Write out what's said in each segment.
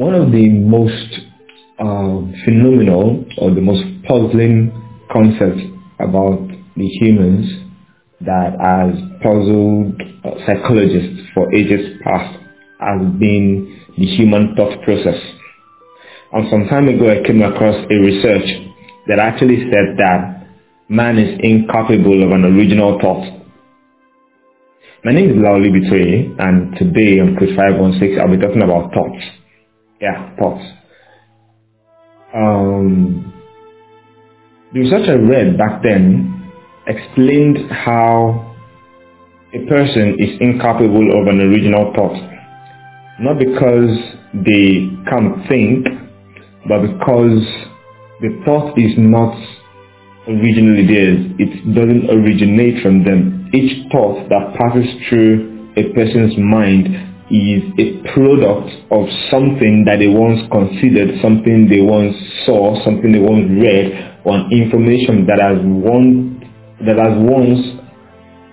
One of the most uh, phenomenal or the most puzzling concepts about the humans that has puzzled uh, psychologists for ages past has been the human thought process. And some time ago I came across a research that actually said that man is incapable of an original thought. My name is Lauli Bitoye and today on Code 516 I'll be talking about thoughts. Yeah, thoughts. Um, the research I read back then explained how a person is incapable of an original thought. Not because they can't think, but because the thought is not originally theirs. It doesn't originate from them. Each thought that passes through a person's mind is a product of something that they once considered, something they once saw, something they once read, or information that has one that has once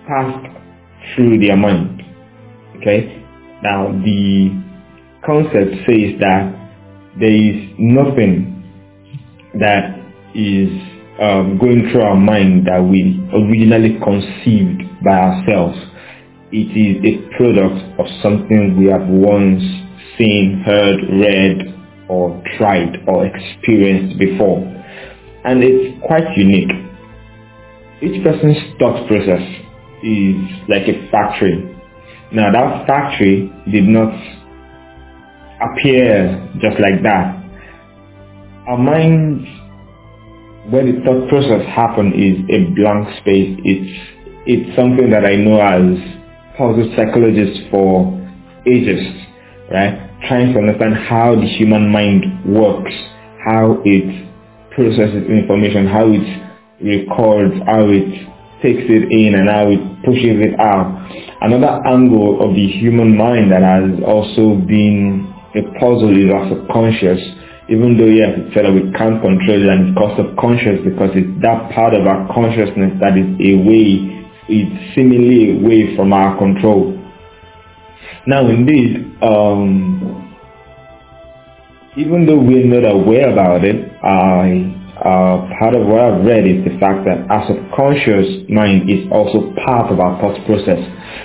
passed through their mind. Okay? Now the concept says that there is nothing that is um, going through our mind that we originally conceived by ourselves it is a product of something we have once seen, heard, read, or tried or experienced before. And it's quite unique. Each person's thought process is like a factory. Now that factory did not appear just like that. Our minds, when the thought process happens, is a blank space. It's it's something that I know as puzzle psychologists for ages, right? Trying to understand how the human mind works, how it processes information, how it records, how it takes it in and how it pushes it out. Another angle of the human mind that has also been a puzzle is our subconscious. Even though yes, it's said that we can't control it and it's called subconscious because it's that part of our consciousness that is away is seemingly away from our control. Now indeed, um, even though we're not aware about it, I, uh, part of what I've read is the fact that our subconscious mind is also part of our thought process.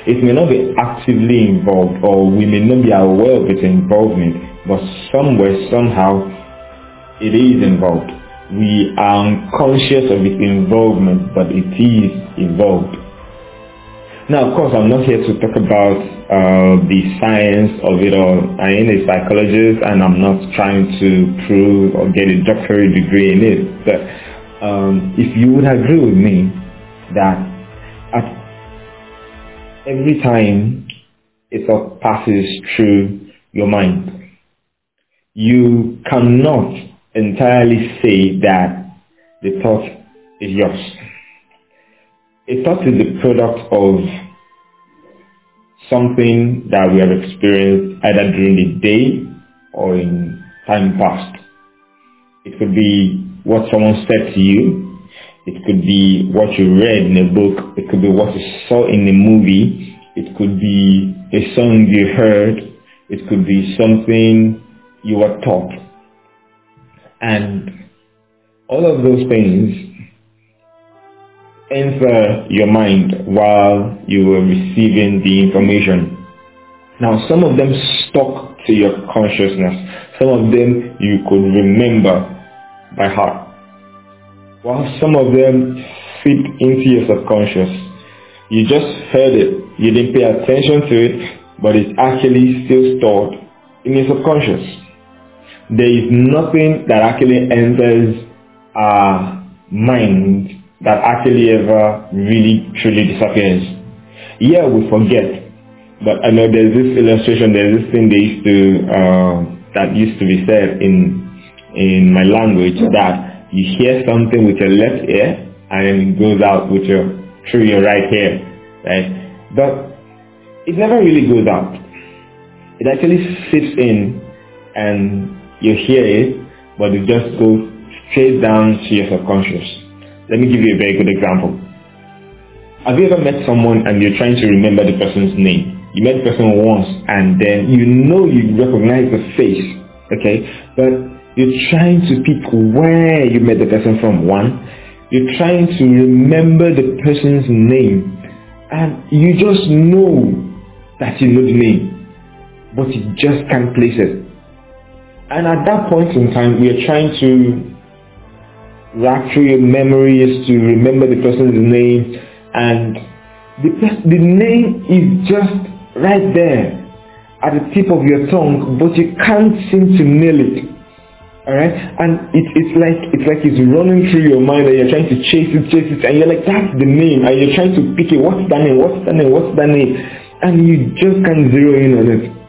It may not be actively involved or we may not be aware of its involvement, but somewhere, somehow, it is involved. We are unconscious of its involvement, but it is involved. Now, of course, I'm not here to talk about uh, the science of it all. I am a psychologist and I'm not trying to prove or get a doctorate degree in it. But um, if you would agree with me that at every time a thought passes through your mind, you cannot entirely say that the thought is yours. A thought is the product of something that we have experienced either during the day or in time past. It could be what someone said to you. It could be what you read in a book. It could be what you saw in a movie. It could be a song you heard. It could be something you were taught. And all of those things enter your mind while you were receiving the information. Now, some of them stuck to your consciousness. Some of them you could remember by heart. While some of them seep into your subconscious. You just heard it. You didn't pay attention to it, but it's actually still stored in your subconscious. There is nothing that actually enters our mind that actually ever really truly disappears. Yeah, we forget. But I know there's this illustration, there's this thing they used to, uh, that used to be said in, in my language that you hear something with your left ear and it goes out with your, through your right ear, right? But it never really goes out. It actually sits in and you hear it, but it just goes straight down to your subconscious. Let me give you a very good example. Have you ever met someone and you're trying to remember the person's name? You met the person once and then you know you recognize the face, Okay? But you're trying to pick where you met the person from, one. You're trying to remember the person's name. And you just know that you know the name. But you just can't place it. And at that point in time, we are trying to through your memories to remember the person's name. And the, the name is just right there at the tip of your tongue, but you can't seem to nail it. Alright? And it, it's like it's like it's running through your mind and you're trying to chase it, chase it, and you're like, that's the name, and you're trying to pick it, what's that name, what's that name, what's that name? And you just can't zero in on it.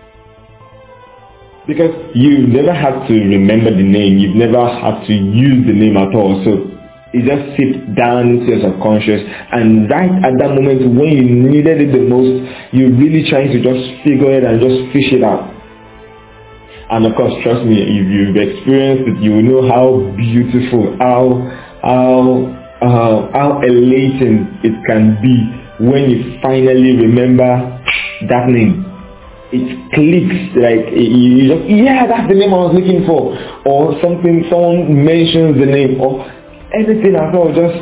Because you never had to remember the name, you've never had to use the name at all. So it just slipped down into your subconscious and right at that moment when you needed it the most, you're really trying to just figure it and just fish it out. And of course, trust me, if you've experienced it, you will know how beautiful, how how uh, how elating it can be when you finally remember that name. It clicks like you just yeah, that's the name I was looking for, or something someone mentions the name, or anything at all just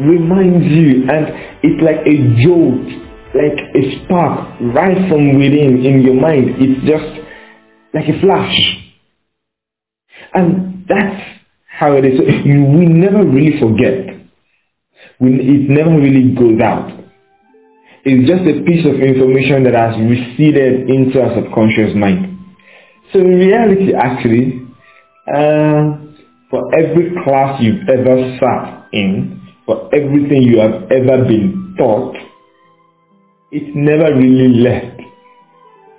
reminds you, and it's like a jolt, like a spark right from within in your mind. It's just like a flash. And that's how it is. We never really forget. It never really goes out. It's just a piece of information that has receded into our subconscious mind. So in reality, actually, uh, for every class you've ever sat in, for everything you have ever been taught, it's never really left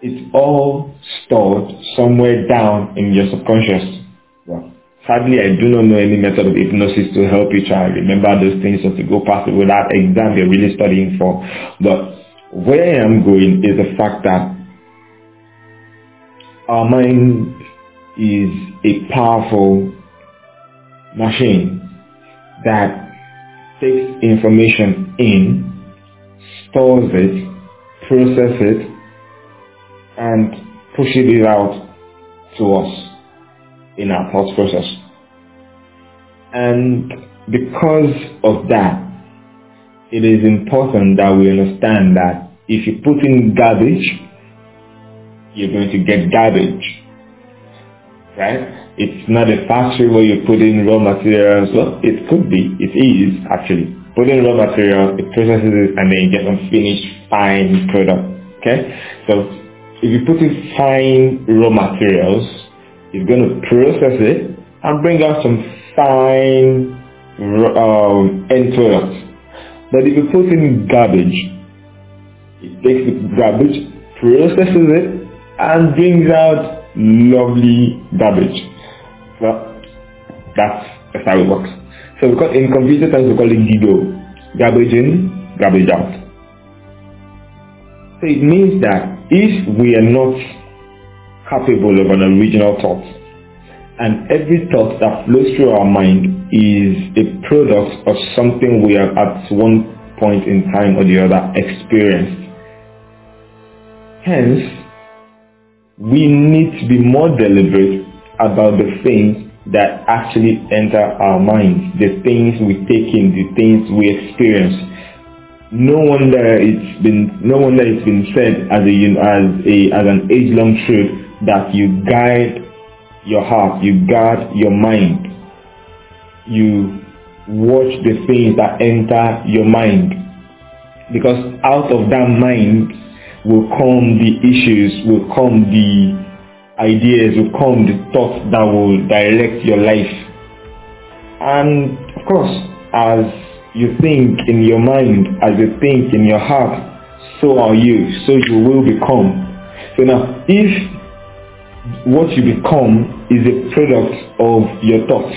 it's all stored somewhere down in your subconscious. Sadly, I do not know any method of hypnosis to help you try remember those things or to go past it with that exam you're really studying for. But where I am going is the fact that our mind is a powerful machine that takes information in, stores it, processes it, and pushes it out to us in our thought process. And because of that, it is important that we understand that if you put in garbage, you're going to get garbage. Right? It's not a factory where you put in raw materials. Well, it could be. It is actually. Put in raw materials, it processes it, and then you get finished fine product. Okay? So if you put in fine raw materials, it's going to process it and bring out some fine um, end products. But if you put in garbage, it takes the garbage, processes it, and brings out lovely garbage. Well, that's, that's how it works. So in computer terms we call it GIGO. Garbage in, garbage out. So it means that if we are not capable of an original thought, and every thought that flows through our mind is a product of something we have at one point in time or the other experienced. Hence, we need to be more deliberate about the things that actually enter our minds, the things we take in, the things we experience no wonder it's been no wonder it's been said as a as a as an age long truth that you guide your heart, you guard your mind, you watch the things that enter your mind, because out of that mind will come the issues, will come the ideas, will come the thoughts that will direct your life. And of course, as you think in your mind, as you think in your heart, so are you, so you will become. So now, if what you become is a product of your thoughts,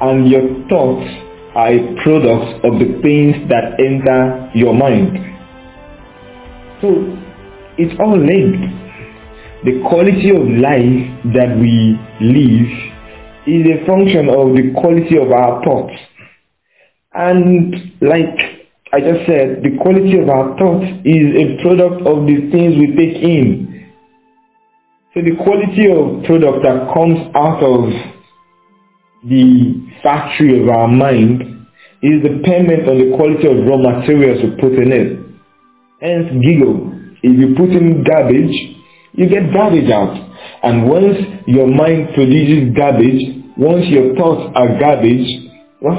and your thoughts are a product of the things that enter your mind. So, it's all linked. The quality of life that we live is a function of the quality of our thoughts. And like I just said, the quality of our thoughts is a product of the things we take in. So the quality of product that comes out of the factory of our mind is dependent on the quality of raw materials we put in it. Hence GIGO. If you put in garbage, you get garbage out. And once your mind produces garbage, once your thoughts are garbage, well,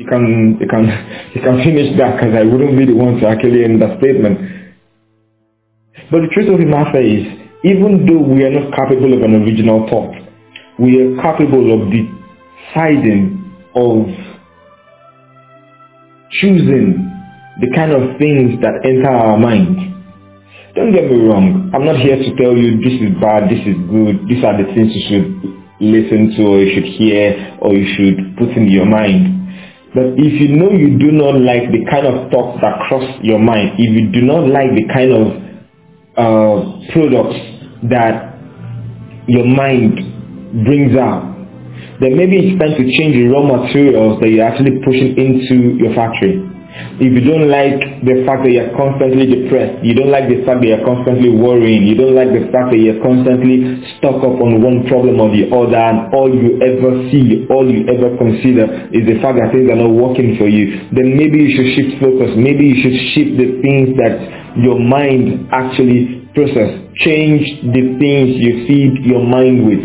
you can you can you can finish that because I wouldn't be the one to actually end that statement. But the truth of the matter is, even though we are not capable of an original thought, we are capable of deciding, of choosing the kind of things that enter our mind. Don't get me wrong, I'm not here to tell you this is bad, this is good, these are the things you should listen to or you should hear or you should put in your mind. But if you know you do not like the kind of thoughts that cross your mind, if you do not like the kind of uh, products that your mind brings out, then maybe it's time to change the raw materials that you're actually pushing into your factory. If you don't like the fact that you're constantly depressed, you don't like the fact that you're constantly worrying, you don't like the fact that you're constantly stuck up on one problem or the other and all you ever see, all you ever consider is the fact that things are not working for you, then maybe you should shift focus. Maybe you should shift the things that your mind actually process. Change the things you feed your mind with.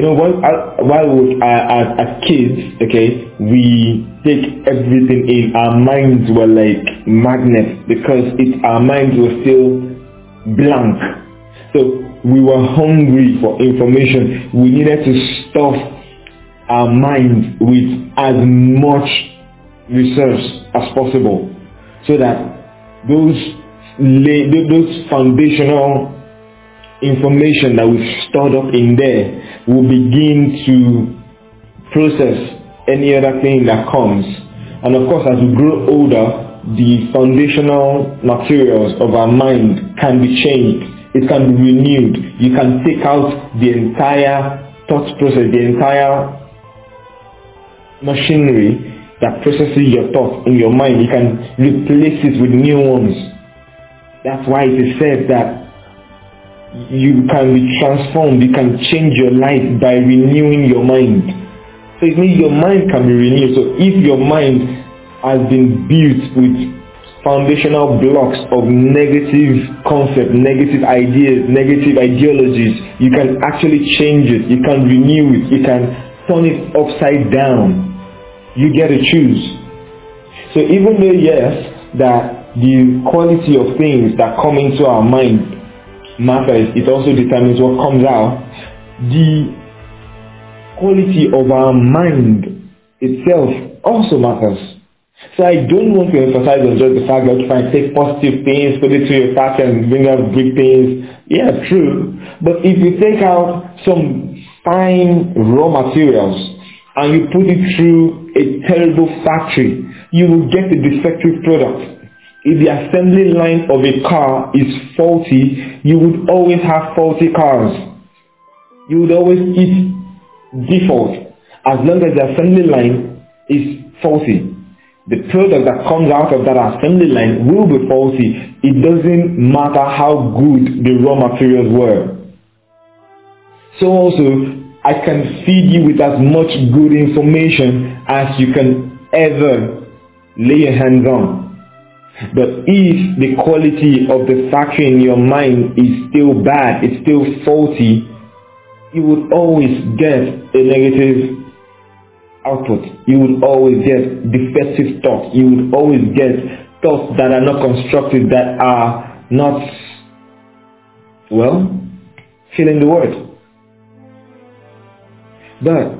You know, while, while we are as, as kids, okay, we take everything in. Our minds were like magnets because it, our minds were still blank. So we were hungry for information. We needed to stuff our minds with as much research as possible so that those those foundational information that we've stored up in there will begin to process any other thing that comes. And of course, as we grow older, the foundational materials of our mind can be changed. It can be renewed. You can take out the entire thought process, the entire machinery that processes your thoughts in your mind. You can replace it with new ones. That's why it is said that you can be transformed, you can change your life by renewing your mind. So it means your mind can be renewed. So if your mind has been built with foundational blocks of negative concepts, negative ideas, negative ideologies, you can actually change it, you can renew it, you can turn it upside down you get to choose. So even though yes, that the quality of things that come into our mind matters, it also determines what comes out. The quality of our mind itself also matters. So I don't want to emphasize on just the fact that if I take positive things, put it to your pack and bring out big things, yeah, true. But if you take out some fine raw materials and you put it through a terrible factory, you will get a defective product. If the assembly line of a car is faulty, you would always have faulty cars. You would always hit default as long as the assembly line is faulty. The product that comes out of that assembly line will be faulty. It doesn't matter how good the raw materials were. So also, I can feed you with as much good information as you can ever lay your hands on. But if the quality of the factory in your mind is still bad, it's still faulty, you would always get a negative output. You would always get defective thoughts. You would always get thoughts that are not constructive, that are not, well, feeling the word. But,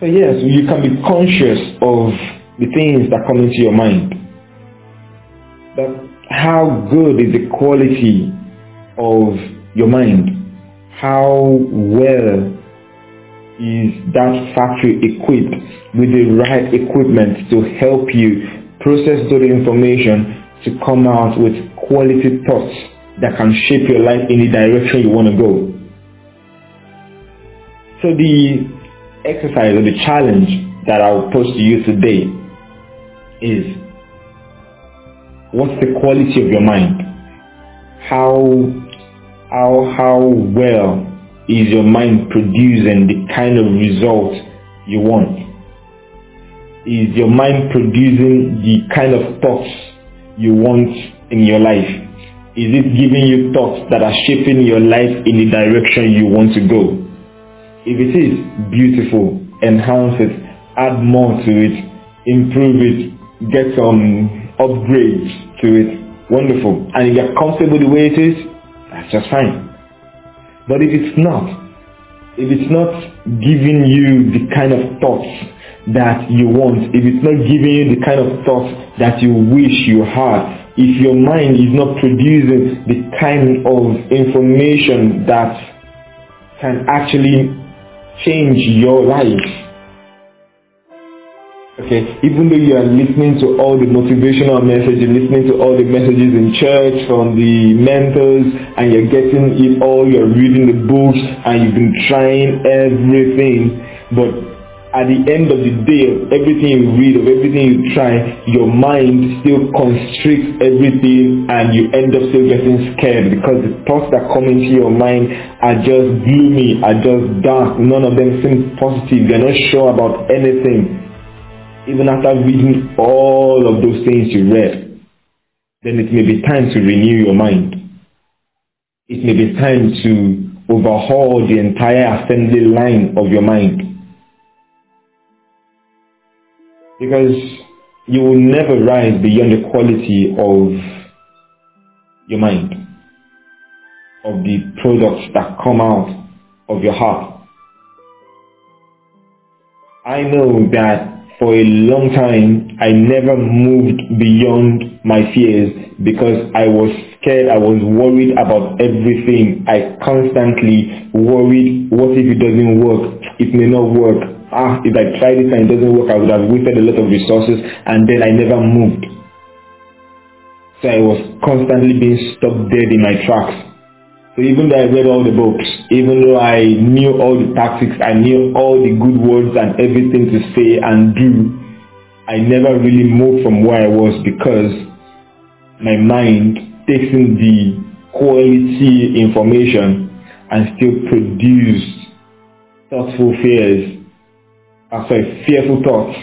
so yes, you can be conscious of the things that come into your mind. But how good is the quality of your mind? How well is that factory equipped with the right equipment to help you process the information to come out with quality thoughts that can shape your life in the direction you want to go. So the exercise or the challenge that I'll pose to you today is what's the quality of your mind? how how how well is your mind producing the kind of result you want? Is your mind producing the kind of thoughts you want in your life? Is it giving you thoughts that are shaping your life in the direction you want to go? If it is, beautiful, enhance it, add more to it, improve it, get some upgrades to it. Wonderful. And if you're comfortable the way it is, that's just fine. But if it's not, if it's not giving you the kind of thoughts that you want, if it's not giving you the kind of thoughts that you wish you had, if your mind is not producing the kind of information that can actually change your life, Okay, even though you are listening to all the motivational messages, listening to all the messages in church from the mentors, and you're getting it all, you're reading the books, and you've been trying everything, but at the end of the day, everything you read, of everything you try, your mind still constricts everything and you end up still getting scared because the thoughts that come into your mind are just gloomy, are just dark. None of them seem positive. You're not sure about anything even after reading all of those things you read, then it may be time to renew your mind. It may be time to overhaul the entire assembly line of your mind. Because you will never rise beyond the quality of your mind, of the products that come out of your heart. I know that for a long time, I never moved beyond my fears because I was scared, I was worried about everything. I constantly worried, what if it doesn't work? It may not work. Ah, if I tried it and it doesn't work, I would have wasted a lot of resources and then I never moved. So I was constantly being stopped dead in my tracks. So even though I read all the books, even though I knew all the tactics, I knew all the good words and everything to say and do, I never really moved from where I was because my mind takes in the quality information and still produced thoughtful fears, uh, sorry, fearful thoughts,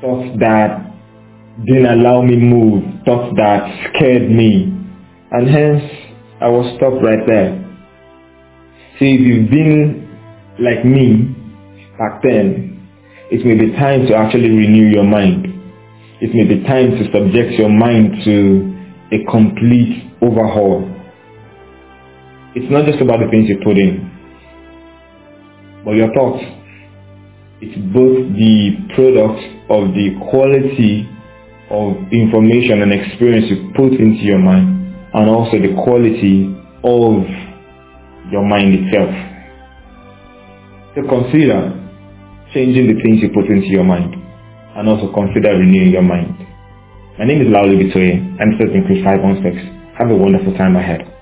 thoughts that didn't allow me move, thoughts that scared me. And hence, I will stop right there. See, if you've been like me back then, it may be time to actually renew your mind. It may be time to subject your mind to a complete overhaul. It's not just about the things you put in, but your thoughts. It's both the product of the quality of information and experience you put into your mind and also the quality of your mind itself. So consider changing the things you put into your mind and also consider renewing your mind. My name is Lauli Bitoye. I'm serving Chris 516. Have a wonderful time ahead.